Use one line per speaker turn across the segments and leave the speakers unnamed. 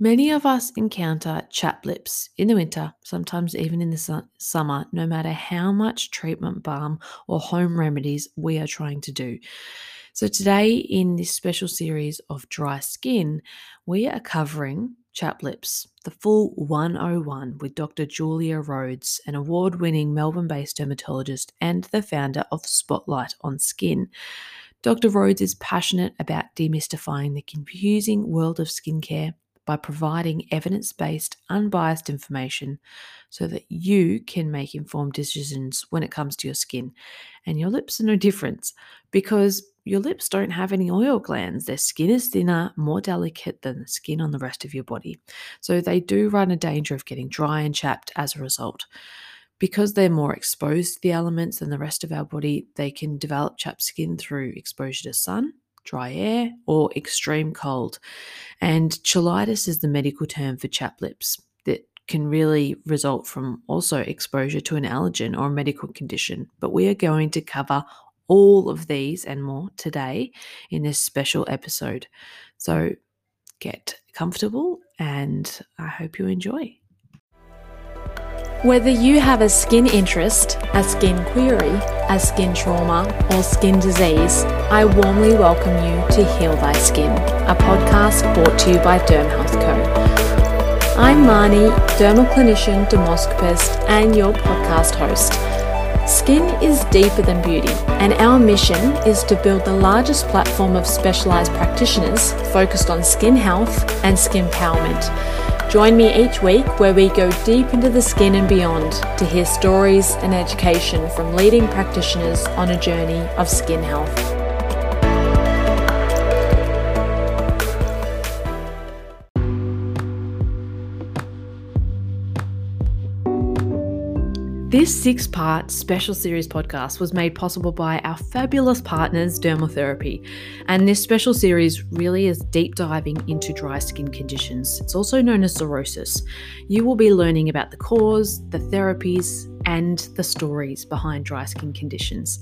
Many of us encounter chapped lips in the winter, sometimes even in the su- summer, no matter how much treatment balm or home remedies we are trying to do. So, today in this special series of dry skin, we are covering chapped lips, the full 101 with Dr. Julia Rhodes, an award winning Melbourne based dermatologist and the founder of Spotlight on Skin. Dr. Rhodes is passionate about demystifying the confusing world of skincare by providing evidence based, unbiased information so that you can make informed decisions when it comes to your skin. And your lips are no different because your lips don't have any oil glands. Their skin is thinner, more delicate than the skin on the rest of your body. So they do run a danger of getting dry and chapped as a result. Because they're more exposed to the elements than the rest of our body, they can develop chapped skin through exposure to sun, dry air, or extreme cold. And cheilitis is the medical term for chapped lips that can really result from also exposure to an allergen or a medical condition. But we are going to cover all of these and more today in this special episode. So get comfortable and I hope you enjoy.
Whether you have a skin interest, a skin query, a skin trauma, or skin disease, I warmly welcome you to Heal Thy Skin, a podcast brought to you by Derm Health Co. I'm Marnie, dermal clinician, dermoscopist, and your podcast host. Skin is deeper than beauty, and our mission is to build the largest platform of specialized practitioners focused on skin health and skin empowerment Join me each week where we go deep into the skin and beyond to hear stories and education from leading practitioners on a journey of skin health.
This six part special series podcast was made possible by our fabulous partners, Dermal Therapy. And this special series really is deep diving into dry skin conditions. It's also known as xerosis. You will be learning about the cause, the therapies, and the stories behind dry skin conditions.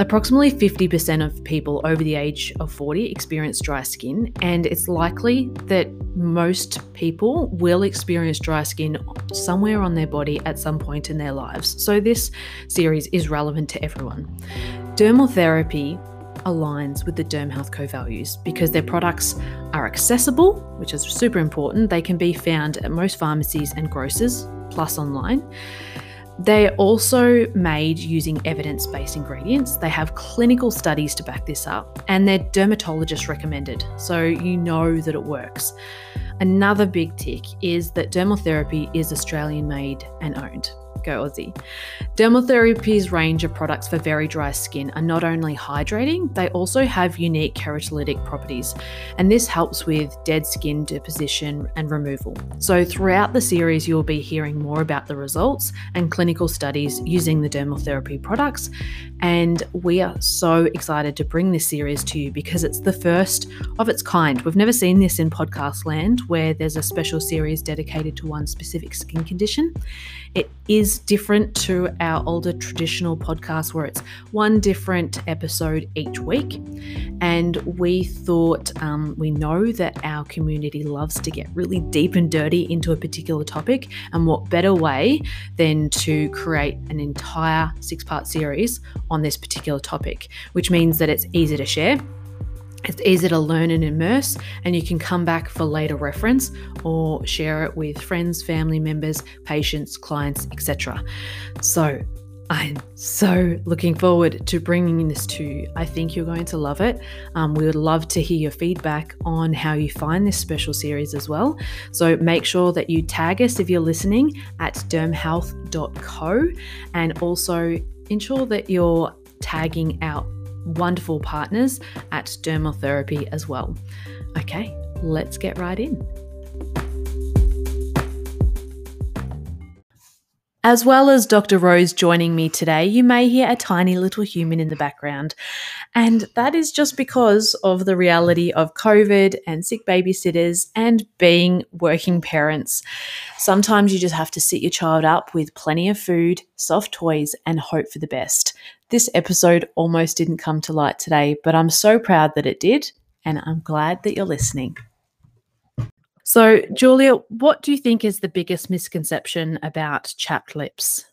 Approximately 50% of people over the age of 40 experience dry skin, and it's likely that most people will experience dry skin somewhere on their body at some point in their lives. So, this series is relevant to everyone. Dermal therapy aligns with the Derm Health Co values because their products are accessible, which is super important. They can be found at most pharmacies and grocers, plus online. They're also made using evidence based ingredients. They have clinical studies to back this up, and they're dermatologist recommended, so you know that it works. Another big tick is that dermal therapy is Australian made and owned. Go Aussie. Dermal Therapy's range of products for very dry skin are not only hydrating, they also have unique keratolytic properties, and this helps with dead skin deposition and removal. So, throughout the series, you'll be hearing more about the results and clinical studies using the Dermal Therapy products. And we are so excited to bring this series to you because it's the first of its kind. We've never seen this in podcast land where there's a special series dedicated to one specific skin condition. It is different to our older traditional podcast where it's one different episode each week. And we thought um, we know that our community loves to get really deep and dirty into a particular topic. And what better way than to create an entire six part series on this particular topic, which means that it's easy to share it's easy to learn and immerse, and you can come back for later reference or share it with friends, family members, patients, clients, etc. So, I'm so looking forward to bringing this to you. I think you're going to love it. Um, we would love to hear your feedback on how you find this special series as well. So make sure that you tag us if you're listening at dermhealth.co and also ensure that you're tagging out wonderful partners at Dermal Therapy as well. Okay, let's get right in. As well as Dr. Rhodes joining me today, you may hear a tiny little human in the background. And that is just because of the reality of COVID and sick babysitters and being working parents. Sometimes you just have to sit your child up with plenty of food, soft toys, and hope for the best. This episode almost didn't come to light today, but I'm so proud that it did, and I'm glad that you're listening. So, Julia, what do you think is the biggest misconception about chapped lips?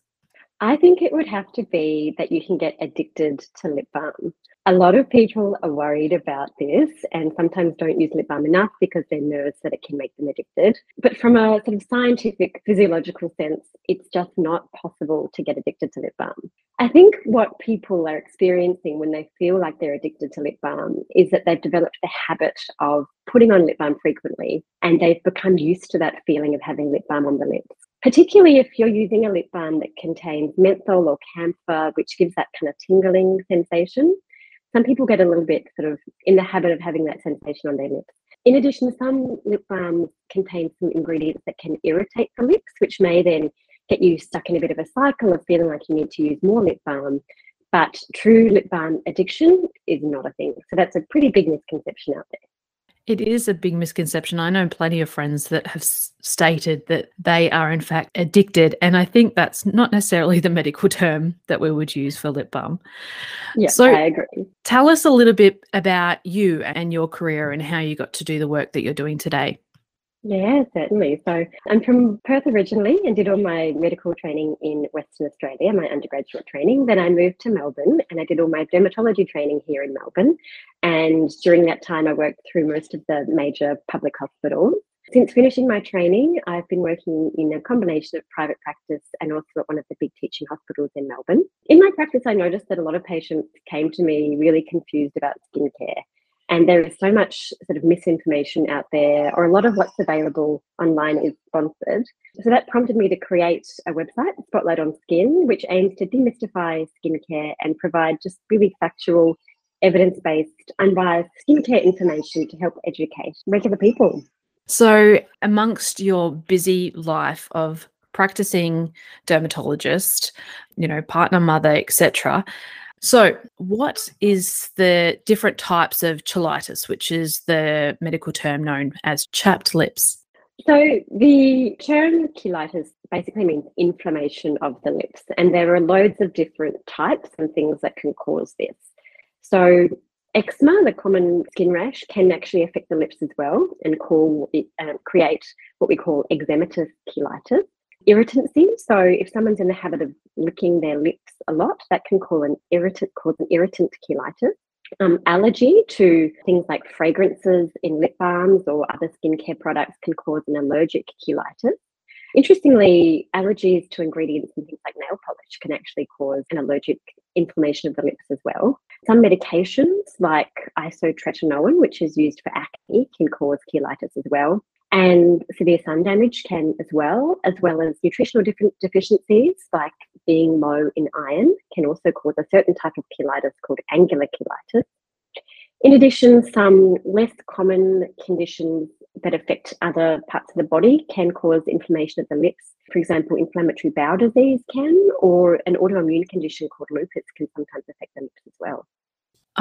I think it would have to be that you can get addicted to lip balm. A lot of people are worried about this and sometimes don't use lip balm enough because they're nervous that it can make them addicted. But from a sort of scientific, physiological sense, it's just not possible to get addicted to lip balm. I think what people are experiencing when they feel like they're addicted to lip balm is that they've developed the habit of putting on lip balm frequently and they've become used to that feeling of having lip balm on the lips particularly if you're using a lip balm that contains menthol or camphor, which gives that kind of tingling sensation. Some people get a little bit sort of in the habit of having that sensation on their lips. In addition, some lip balms contain some ingredients that can irritate the lips, which may then get you stuck in a bit of a cycle of feeling like you need to use more lip balm. But true lip balm addiction is not a thing. So that's a pretty big misconception out there.
It is a big misconception. I know plenty of friends that have stated that they are, in fact, addicted. And I think that's not necessarily the medical term that we would use for lip balm.
Yeah, so I agree.
Tell us a little bit about you and your career and how you got to do the work that you're doing today.
Yeah, certainly. So I'm from Perth originally and did all my medical training in Western Australia, my undergraduate training. Then I moved to Melbourne and I did all my dermatology training here in Melbourne. And during that time, I worked through most of the major public hospitals. Since finishing my training, I've been working in a combination of private practice and also at one of the big teaching hospitals in Melbourne. In my practice, I noticed that a lot of patients came to me really confused about skincare and there is so much sort of misinformation out there, or a lot of what's available online is sponsored. So that prompted me to create a website, Spotlight on Skin, which aims to demystify skincare and provide just really factual, evidence based, unbiased skincare information to help educate regular people.
So, amongst your busy life of practicing dermatologist, you know, partner mother, etc., so, what is the different types of cheilitis, which is the medical term known as chapped lips?
So, the term cheilitis basically means inflammation of the lips, and there are loads of different types and things that can cause this. So, eczema, the common skin rash, can actually affect the lips as well and call it, um, create what we call eczematous cheilitis irritancy. So if someone's in the habit of licking their lips a lot, that can cause an irritant, cause an irritant cheilitis. Um, allergy to things like fragrances in lip balms or other skincare products can cause an allergic cheilitis. Interestingly, allergies to ingredients in things like nail polish can actually cause an allergic inflammation of the lips as well. Some medications, like isotretinoin, which is used for acne, can cause cheilitis as well and severe sun damage can as well, as well as nutritional deficiencies like being low in iron can also cause a certain type of cheilitis called angular cheilitis. In addition, some less common conditions that affect other parts of the body can cause inflammation of the lips. For example, inflammatory bowel disease can, or an autoimmune condition called lupus can sometimes affect the lips as well.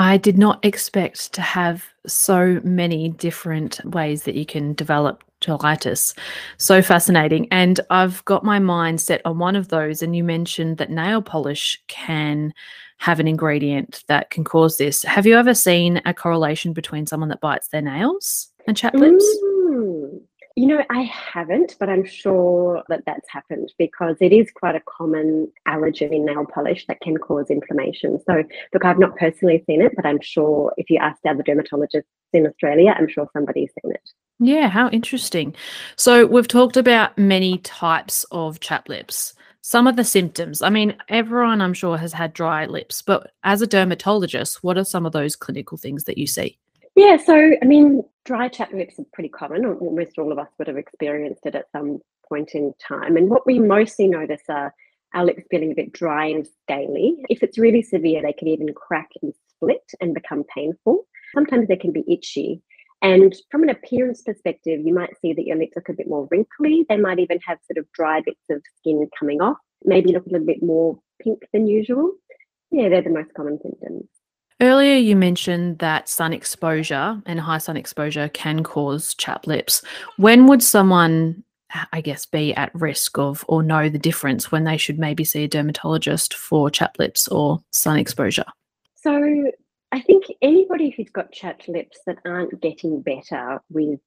I did not expect to have so many different ways that you can develop cheilitis. So fascinating. And I've got my mind set on one of those. And you mentioned that nail polish can have an ingredient that can cause this. Have you ever seen a correlation between someone that bites their nails and chapped lips?
Mm. You know, I haven't, but I'm sure that that's happened because it is quite a common allergen in nail polish that can cause inflammation. So, look, I've not personally seen it, but I'm sure if you asked other dermatologists in Australia, I'm sure somebody's seen it.
Yeah, how interesting. So, we've talked about many types of chapped lips. Some of the symptoms, I mean, everyone I'm sure has had dry lips, but as a dermatologist, what are some of those clinical things that you see?
Yeah, so I mean, dry chapped lips are pretty common. Almost all of us would have experienced it at some point in time. And what we mostly notice are our lips feeling a bit dry and scaly. If it's really severe, they can even crack and split and become painful. Sometimes they can be itchy. And from an appearance perspective, you might see that your lips look a bit more wrinkly. They might even have sort of dry bits of skin coming off, maybe look a little bit more pink than usual. Yeah, they're the most common symptoms.
Earlier, you mentioned that sun exposure and high sun exposure can cause chapped lips. When would someone, I guess, be at risk of or know the difference when they should maybe see a dermatologist for chapped lips or sun exposure?
So, I think anybody who's got chapped lips that aren't getting better with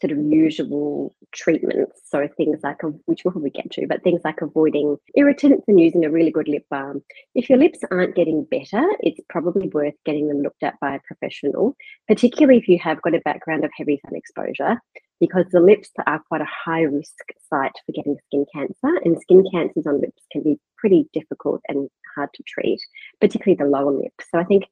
sort of usual treatments. So things like, which we'll probably get to, but things like avoiding irritants and using a really good lip balm. If your lips aren't getting better, it's probably worth getting them looked at by a professional, particularly if you have got a background of heavy sun exposure, because the lips are quite a high risk site for getting skin cancer, and skin cancers on lips can be pretty difficult and hard to treat, particularly the lower lip. So I think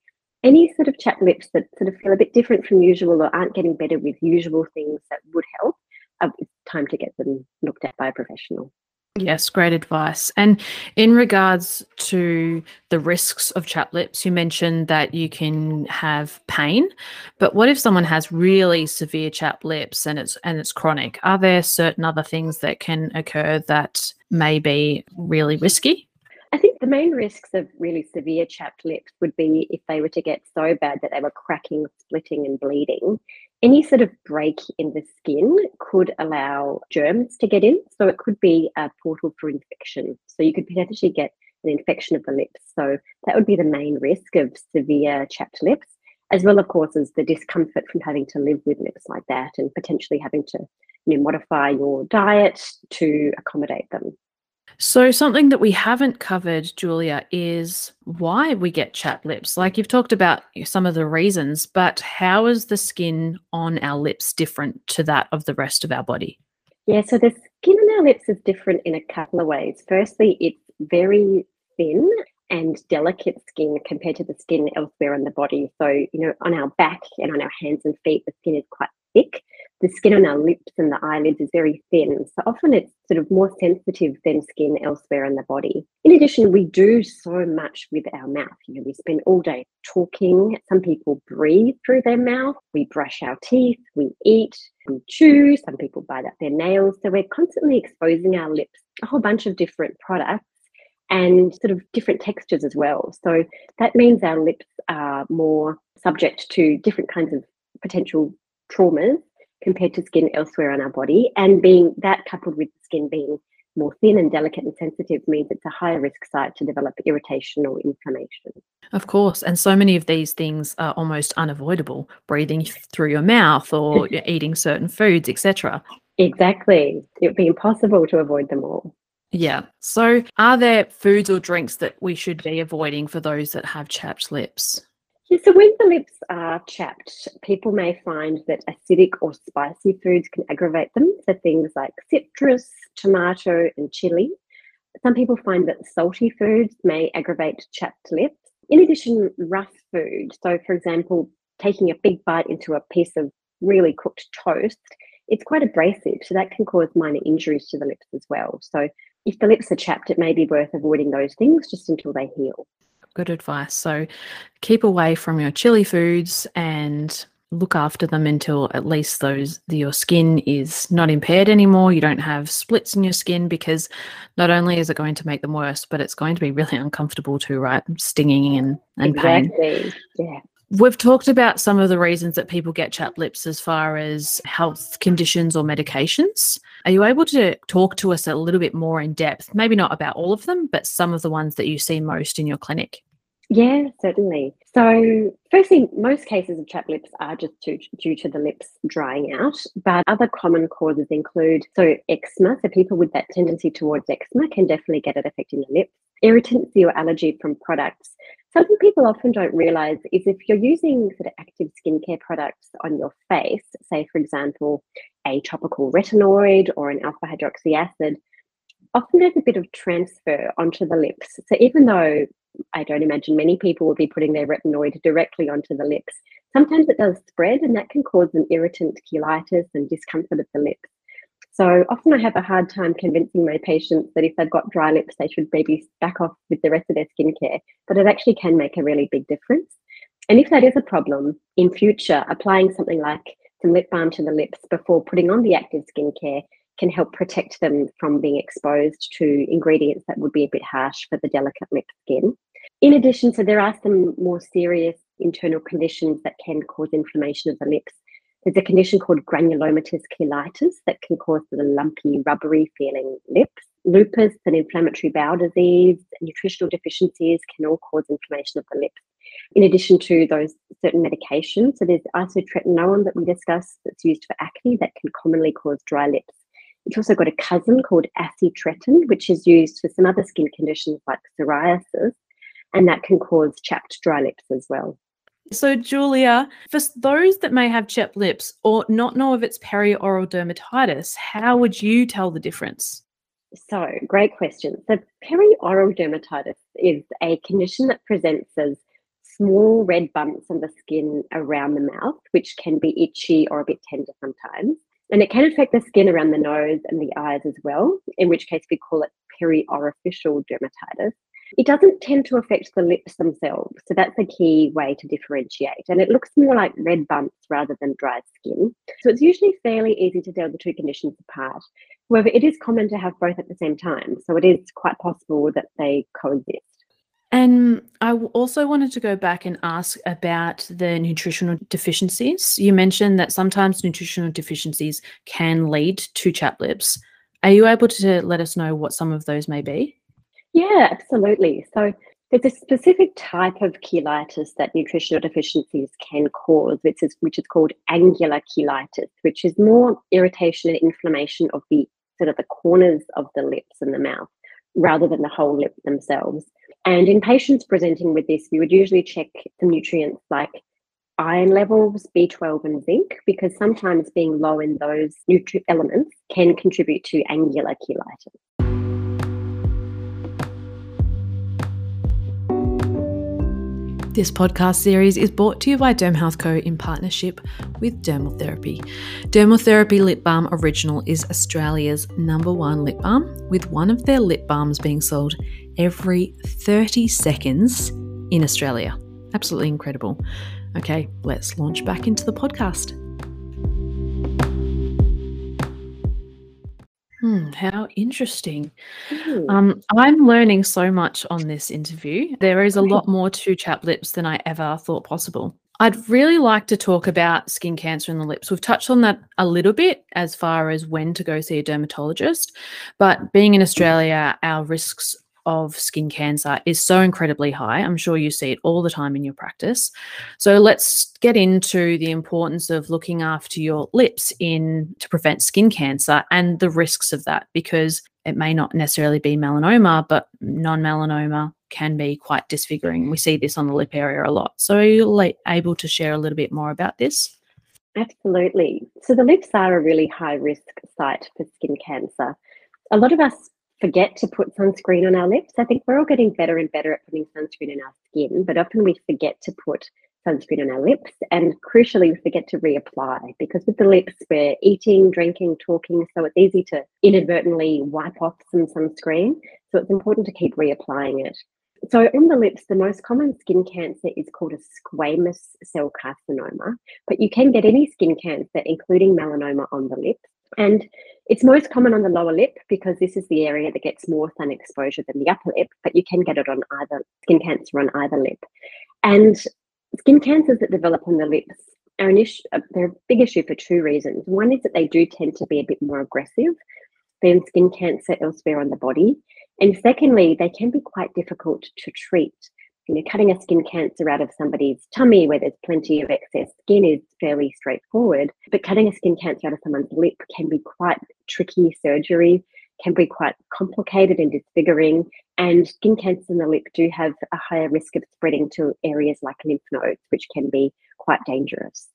any sort of lips that sort of feel a bit different from usual or aren't getting better with usual things that would help, uh, it's time to get them looked at by a professional.
Yes, great advice. And in regards to the risks of chapped lips, you mentioned that you can have pain, but what if someone has really severe chapped lips and it's and it's chronic? Are there certain other things that can occur that may be really risky?
I think the main risks of really severe chapped lips would be if they were to get so bad that they were cracking, splitting, and bleeding. Any sort of break in the skin could allow germs to get in. So it could be a portal for infection. So you could potentially get an infection of the lips. So that would be the main risk of severe chapped lips, as well, of course, as the discomfort from having to live with lips like that and potentially having to you know, modify your diet to accommodate them.
So, something that we haven't covered, Julia, is why we get chapped lips. Like you've talked about some of the reasons, but how is the skin on our lips different to that of the rest of our body?
Yeah, so the skin on our lips is different in a couple of ways. Firstly, it's very thin and delicate skin compared to the skin elsewhere on the body. So, you know, on our back and on our hands and feet, the skin is quite thick the skin on our lips and the eyelids is very thin. So often it's sort of more sensitive than skin elsewhere in the body. In addition, we do so much with our mouth. You know, we spend all day talking. Some people breathe through their mouth. We brush our teeth. We eat. We chew. Some people bite up their nails. So we're constantly exposing our lips a whole bunch of different products and sort of different textures as well. So that means our lips are more subject to different kinds of potential traumas compared to skin elsewhere on our body. And being that coupled with the skin being more thin and delicate and sensitive means it's a higher risk site to develop irritation or inflammation.
Of course. And so many of these things are almost unavoidable breathing through your mouth or eating certain foods, etc.
Exactly. It would be impossible to avoid them all.
Yeah. So, are there foods or drinks that we should be avoiding for those that have chapped lips?
Yeah, so when the lips are chapped, people may find that acidic or spicy foods can aggravate them. So things like citrus, tomato, and chili. Some people find that salty foods may aggravate chapped lips. In addition, rough food. So, for example, taking a big bite into a piece of really cooked toast, it's quite abrasive. So, that can cause minor injuries to the lips as well. So, if the lips are chapped, it may be worth avoiding those things just until they heal
good advice. So keep away from your chili foods and look after them until at least those your skin is not impaired anymore you don't have splits in your skin because not only is it going to make them worse but it's going to be really uncomfortable too right stinging and, and
exactly.
pain
yeah
We've talked about some of the reasons that people get chapped lips as far as health conditions or medications. Are you able to talk to us a little bit more in depth? Maybe not about all of them, but some of the ones that you see most in your clinic?
Yeah, certainly. So, firstly, most cases of chapped lips are just due, due to the lips drying out, but other common causes include so eczema. So, people with that tendency towards eczema can definitely get it affecting the lips. Irritancy or allergy from products. Something people often don't realize is if you're using sort of active skincare products on your face, say, for example, a topical retinoid or an alpha hydroxy acid, often there's a bit of transfer onto the lips. So even though I don't imagine many people will be putting their retinoid directly onto the lips. Sometimes it does spread, and that can cause an irritant cheilitis and discomfort of the lips. So often I have a hard time convincing my patients that if they've got dry lips, they should maybe back off with the rest of their skincare, but it actually can make a really big difference. And if that is a problem in future, applying something like some lip balm to the lips before putting on the active skincare can help protect them from being exposed to ingredients that would be a bit harsh for the delicate lip skin. In addition, so there are some more serious internal conditions that can cause inflammation of the lips. There's a condition called granulomatous cheilitis that can cause the lumpy, rubbery feeling lips. Lupus and inflammatory bowel disease, nutritional deficiencies can all cause inflammation of the lips. in addition to those certain medications. So there's isotretinoin that we discussed that's used for acne that can commonly cause dry lips. It's also got a cousin called acitretin, which is used for some other skin conditions like psoriasis, and that can cause chapped dry lips as well.
So, Julia, for those that may have chapped lips or not know of its perioral dermatitis, how would you tell the difference?
So, great question. So, perioral dermatitis is a condition that presents as small red bumps on the skin around the mouth, which can be itchy or a bit tender sometimes. And it can affect the skin around the nose and the eyes as well, in which case we call it periorificial dermatitis. It doesn't tend to affect the lips themselves. So that's a key way to differentiate. And it looks more like red bumps rather than dry skin. So it's usually fairly easy to tell the two conditions apart. However, it is common to have both at the same time. So it is quite possible that they coexist.
And I also wanted to go back and ask about the nutritional deficiencies. You mentioned that sometimes nutritional deficiencies can lead to chapped lips. Are you able to let us know what some of those may be?
Yeah, absolutely. So there's a specific type of cheilitis that nutritional deficiencies can cause, which is which is called angular cheilitis, which is more irritation and inflammation of the sort of the corners of the lips and the mouth rather than the whole lip themselves. And in patients presenting with this, we would usually check the nutrients like iron levels, B12 and zinc, because sometimes being low in those nutrient elements can contribute to angular cheilitis.
This podcast series is brought to you by Derm Health Co. in partnership with Dermal Therapy. Dermal Therapy Lip Balm Original is Australia's number one lip balm, with one of their lip balms being sold every 30 seconds in Australia. Absolutely incredible. Okay, let's launch back into the podcast. Hmm, how interesting. Um, I'm learning so much on this interview. There is a lot more to chap lips than I ever thought possible. I'd really like to talk about skin cancer in the lips. We've touched on that a little bit as far as when to go see a dermatologist, but being in Australia, our risks of skin cancer is so incredibly high. I'm sure you see it all the time in your practice. So let's get into the importance of looking after your lips in to prevent skin cancer and the risks of that because it may not necessarily be melanoma, but non-melanoma can be quite disfiguring. We see this on the lip area a lot. So are you able to share a little bit more about this?
Absolutely. So the lips are a really high risk site for skin cancer. A lot of us forget to put sunscreen on our lips. I think we're all getting better and better at putting sunscreen in our skin, but often we forget to put sunscreen on our lips. And crucially, we forget to reapply because with the lips, we're eating, drinking, talking. So it's easy to inadvertently wipe off some sunscreen. So it's important to keep reapplying it. So, on the lips, the most common skin cancer is called a squamous cell carcinoma, but you can get any skin cancer, including melanoma, on the lips. And it's most common on the lower lip because this is the area that gets more sun exposure than the upper lip, but you can get it on either skin cancer on either lip. And skin cancers that develop on the lips are an issue, uh, they're a big issue for two reasons. One is that they do tend to be a bit more aggressive than skin cancer elsewhere on the body. And secondly, they can be quite difficult to treat you know, cutting a skin cancer out of somebody's tummy where there's plenty of excess skin is fairly straightforward, but cutting a skin cancer out of someone's lip can be quite tricky surgery, can be quite complicated and disfiguring. And skin cancers in the lip do have a higher risk of spreading to areas like lymph nodes, which can be quite dangerous.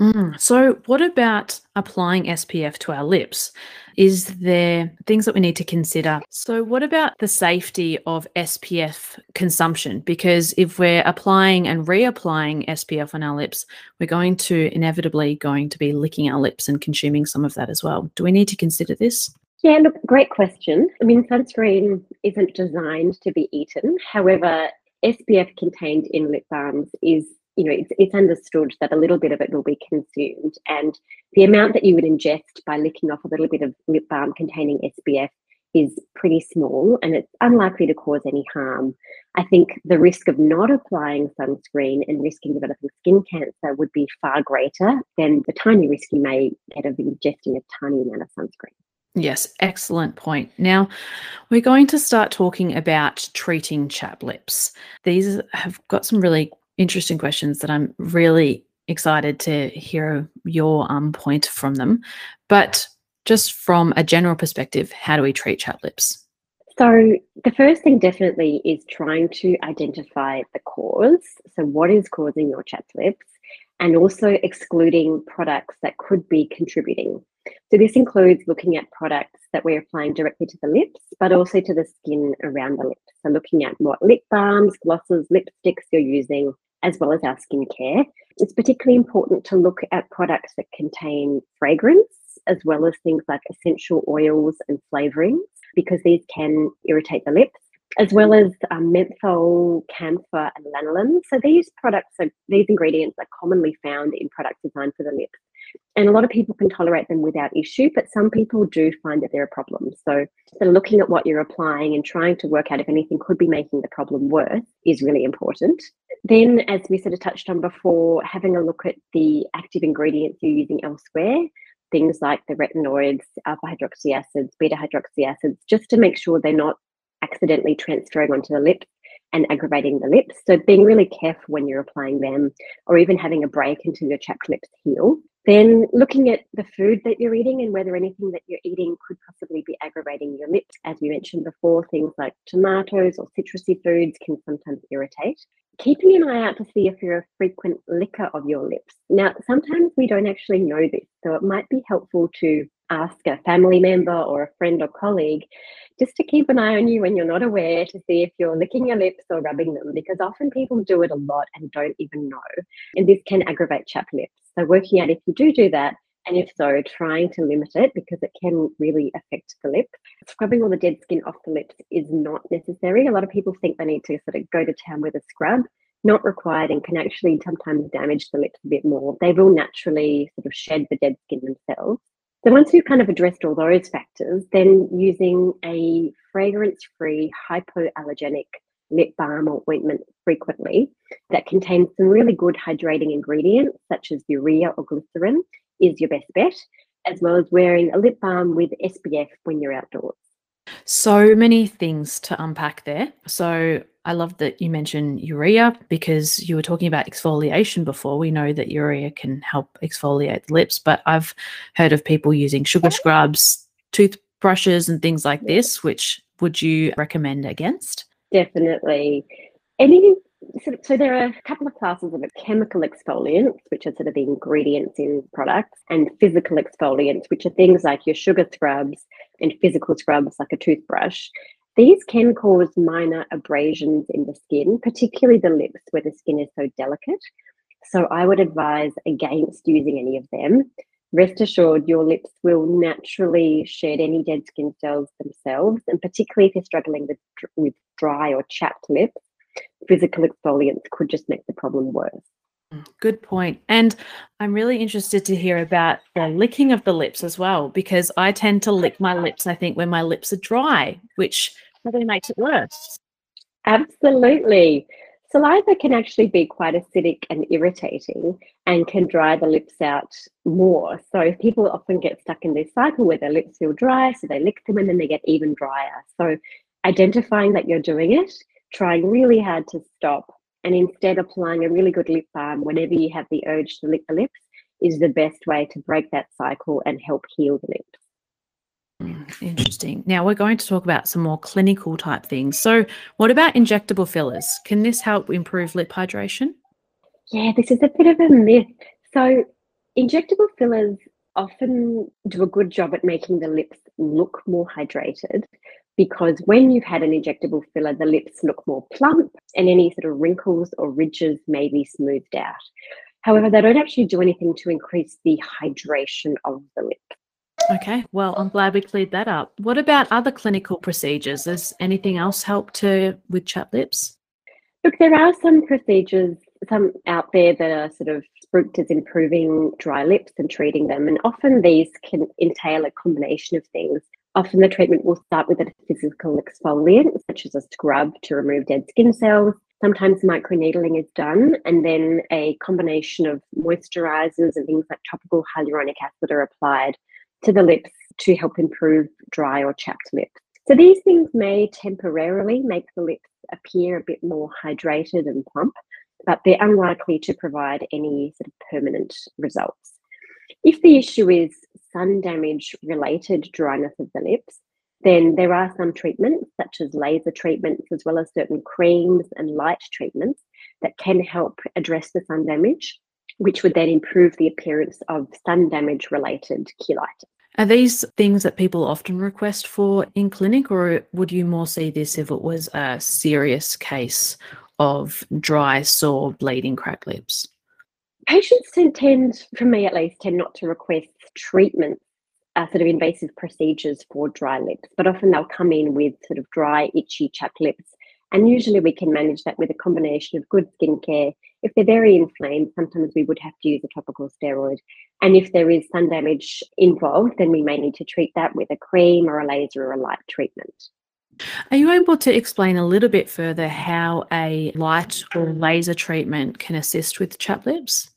Mm. So, what about applying SPF to our lips? Is there things that we need to consider? So, what about the safety of SPF consumption? Because if we're applying and reapplying SPF on our lips, we're going to inevitably going to be licking our lips and consuming some of that as well. Do we need to consider this?
Yeah, look, great question. I mean, sunscreen isn't designed to be eaten. However, SPF contained in lip balms is you know, it's, it's understood that a little bit of it will be consumed. And the amount that you would ingest by licking off a little bit of lip balm containing SPF is pretty small and it's unlikely to cause any harm. I think the risk of not applying sunscreen and risking developing skin cancer would be far greater than the tiny risk you may get of ingesting a tiny amount of sunscreen.
Yes, excellent point. Now, we're going to start talking about treating chapped lips. These have got some really interesting questions that I'm really excited to hear your um, point from them. But just from a general perspective, how do we treat chapped lips?
So, the first thing definitely is trying to identify the cause. So, what is causing your chapped lips? And also excluding products that could be contributing. So, this includes looking at products that we're applying directly to the lips, but also to the skin around the lips. So, looking at what lip balms, glosses, lipsticks you're using, as well as our skincare. It's particularly important to look at products that contain fragrance, as well as things like essential oils and flavorings because these can irritate the lips, as well as um, menthol, camphor, and lanolin. So these products, are, these ingredients are commonly found in products designed for the lips. And a lot of people can tolerate them without issue, but some people do find that they're a problem. So, so looking at what you're applying and trying to work out if anything could be making the problem worse is really important. Then, as we sort of touched on before, having a look at the active ingredients you're using elsewhere things like the retinoids, alpha hydroxy acids, beta hydroxy acids, just to make sure they're not accidentally transferring onto the lips and aggravating the lips. So being really careful when you're applying them or even having a break until your chapped lips heal. Then looking at the food that you're eating and whether anything that you're eating could possibly be aggravating your lips. As we mentioned before, things like tomatoes or citrusy foods can sometimes irritate keeping an eye out to see if you're a frequent licker of your lips. Now, sometimes we don't actually know this, so it might be helpful to ask a family member or a friend or colleague just to keep an eye on you when you're not aware to see if you're licking your lips or rubbing them, because often people do it a lot and don't even know. And this can aggravate chapped lips. So, working out if you do do that, and if so, trying to limit it because it can really affect the lip. Scrubbing all the dead skin off the lips is not necessary. A lot of people think they need to sort of go to town with a scrub. Not required and can actually sometimes damage the lips a bit more. They will naturally sort of shed the dead skin themselves. So once you've kind of addressed all those factors, then using a fragrance-free hypoallergenic lip balm or ointment frequently that contains some really good hydrating ingredients such as urea or glycerin is your best bet, as well as wearing a lip balm with SPF when you're outdoors.
So many things to unpack there. So I love that you mentioned urea because you were talking about exfoliation before. We know that urea can help exfoliate the lips, but I've heard of people using sugar oh. scrubs, toothbrushes, and things like this. Which would you recommend against?
Definitely. Any so, so, there are a couple of classes of chemical exfoliants, which are sort of the ingredients in products, and physical exfoliants, which are things like your sugar scrubs and physical scrubs, like a toothbrush. These can cause minor abrasions in the skin, particularly the lips where the skin is so delicate. So I would advise against using any of them. Rest assured, your lips will naturally shed any dead skin cells themselves, and particularly if you're struggling with, with dry or chapped lips physical exfoliants could just make the problem worse.
Good point. And I'm really interested to hear about the licking of the lips as well, because I tend to lick my lips, I think, when my lips are dry, which probably makes it worse.
Absolutely. Saliva can actually be quite acidic and irritating and can dry the lips out more. So people often get stuck in this cycle where their lips feel dry, so they lick them and then they get even drier. So identifying that you're doing it trying really hard to stop and instead applying a really good lip balm whenever you have the urge to lick the lips is the best way to break that cycle and help heal the lips.
Mm, interesting. Now we're going to talk about some more clinical type things. So, what about injectable fillers? Can this help improve lip hydration?
Yeah, this is a bit of a myth. So, injectable fillers often do a good job at making the lips look more hydrated, because when you've had an injectable filler, the lips look more plump and any sort of wrinkles or ridges may be smoothed out. However, they don't actually do anything to increase the hydration of the lip.
Okay, well, I'm glad we cleared that up. What about other clinical procedures? Does anything else help to with chapped lips?
Look, there are some procedures, some out there that are sort of spooked as improving dry lips and treating them. And often these can entail a combination of things. Often the treatment will start with a physical exfoliant, such as a scrub to remove dead skin cells. Sometimes microneedling is done, and then a combination of moisturizers and things like topical hyaluronic acid are applied to the lips to help improve dry or chapped lips. So these things may temporarily make the lips appear a bit more hydrated and plump, but they're unlikely to provide any sort of permanent results. If the issue is sun damage related dryness of the lips, then there are some treatments, such as laser treatments, as well as certain creams and light treatments, that can help address the sun damage, which would then improve the appearance of sun damage related cheilitis.
Are these things that people often request for in clinic, or would you more see this if it was a serious case of dry, sore, bleeding, cracked lips?
Patients tend, for me at least, tend not to request treatment uh, sort of invasive procedures for dry lips, but often they'll come in with sort of dry, itchy, chapped lips. And usually we can manage that with a combination of good skincare. If they're very inflamed, sometimes we would have to use a topical steroid. And if there is sun damage involved, then we may need to treat that with a cream or a laser or a light treatment.
Are you able to explain a little bit further how a light or laser treatment can assist with chapped lips?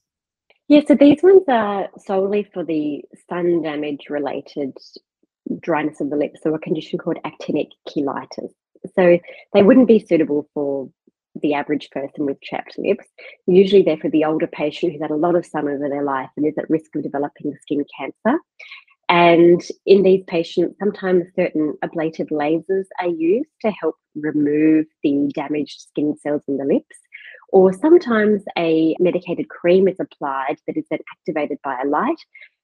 Yeah, so these ones are solely for the sun damage related dryness of the lips, so a condition called actinic cheilitis. So they wouldn't be suitable for the average person with chapped lips. Usually they're for the older patient who's had a lot of sun over their life and is at risk of developing skin cancer. And in these patients, sometimes certain ablative lasers are used to help remove the damaged skin cells in the lips or sometimes a medicated cream is applied that is then activated by a light.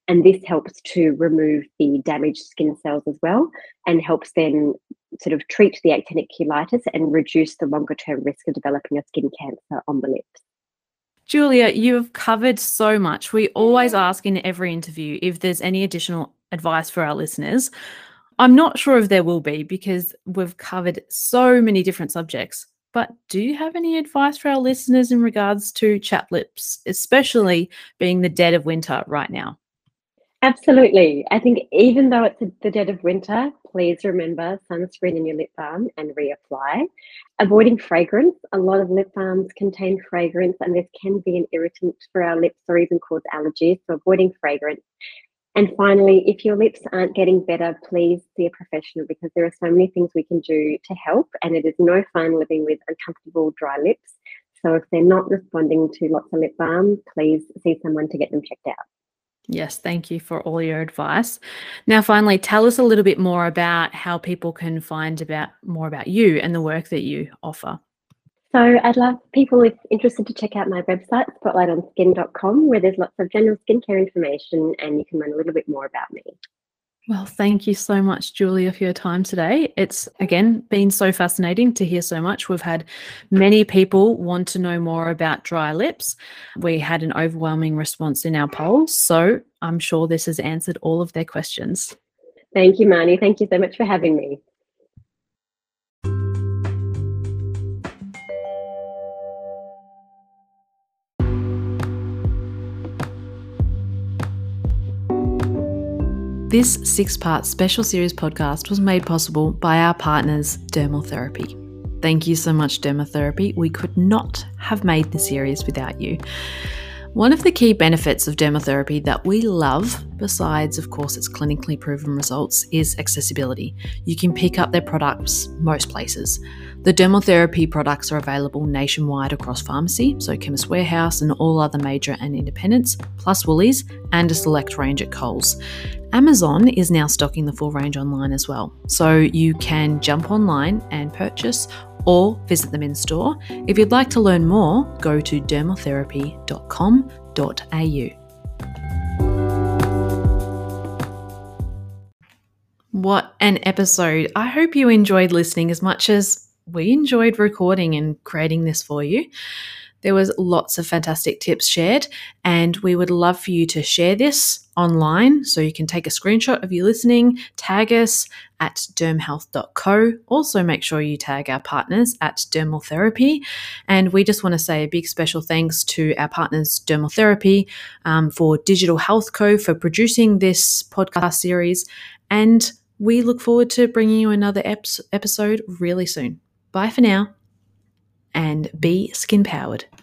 And this helps to remove the damaged skin cells as well and helps then sort of treat the actinic cheilitis and reduce the longer term risk of developing a skin cancer on the lips.
Julia, you've covered so much. We always ask in every interview if there's any additional advice for our listeners. I'm not sure if there will be because we've covered so many different subjects. But do you have any advice for our listeners in regards to chapped lips, especially being the dead of winter right now?
Absolutely. I think even though it's the dead of winter, please remember sunscreen in your lip balm and reapply. Avoiding fragrance. A lot of lip balms contain fragrance, and this can be an irritant for our lips or even cause allergies. So, avoiding fragrance and finally, if your lips aren't getting better, please see a professional because there are so many things we can do to help, and it is no fun living with uncomfortable dry lips. So if they're not responding to lots of lip balm, please see someone to get them checked out.
Yes, thank you for all your advice. Now, finally, tell us a little bit more about how people can find about more about you and the work that you offer.
So I'd love people if interested to check out my website, spotlightonskin.com, where there's lots of general skincare information and you can learn a little bit more about me.
Well, thank you so much, Julia, for your time today. It's again been so fascinating to hear so much. We've had many people want to know more about dry lips. We had an overwhelming response in our polls, so I'm sure this has answered all of their questions.
Thank you, Marnie. Thank you so much for having me.
This six part special series podcast was made possible by our partners, Dermal Therapy. Thank you so much, Dermal Therapy. We could not have made the series without you. One of the key benefits of dermal therapy that we love, besides, of course, its clinically proven results, is accessibility. You can pick up their products most places. The dermal therapy products are available nationwide across pharmacy, so Chemist Warehouse and all other major and independents, plus Woolies, and a select range at Coles. Amazon is now stocking the full range online as well, so you can jump online and purchase or visit them in store. If you'd like to learn more, go to dermaltherapy.com.au. What an episode! I hope you enjoyed listening as much as we enjoyed recording and creating this for you. There was lots of fantastic tips shared, and we would love for you to share this online. So you can take a screenshot of you listening, tag us at dermhealth.co. Also, make sure you tag our partners at Dermal Therapy. And we just want to say a big special thanks to our partners, Dermal Therapy, um, for Digital Health Co. for producing this podcast series. And we look forward to bringing you another ep- episode really soon. Bye for now and be skin powered.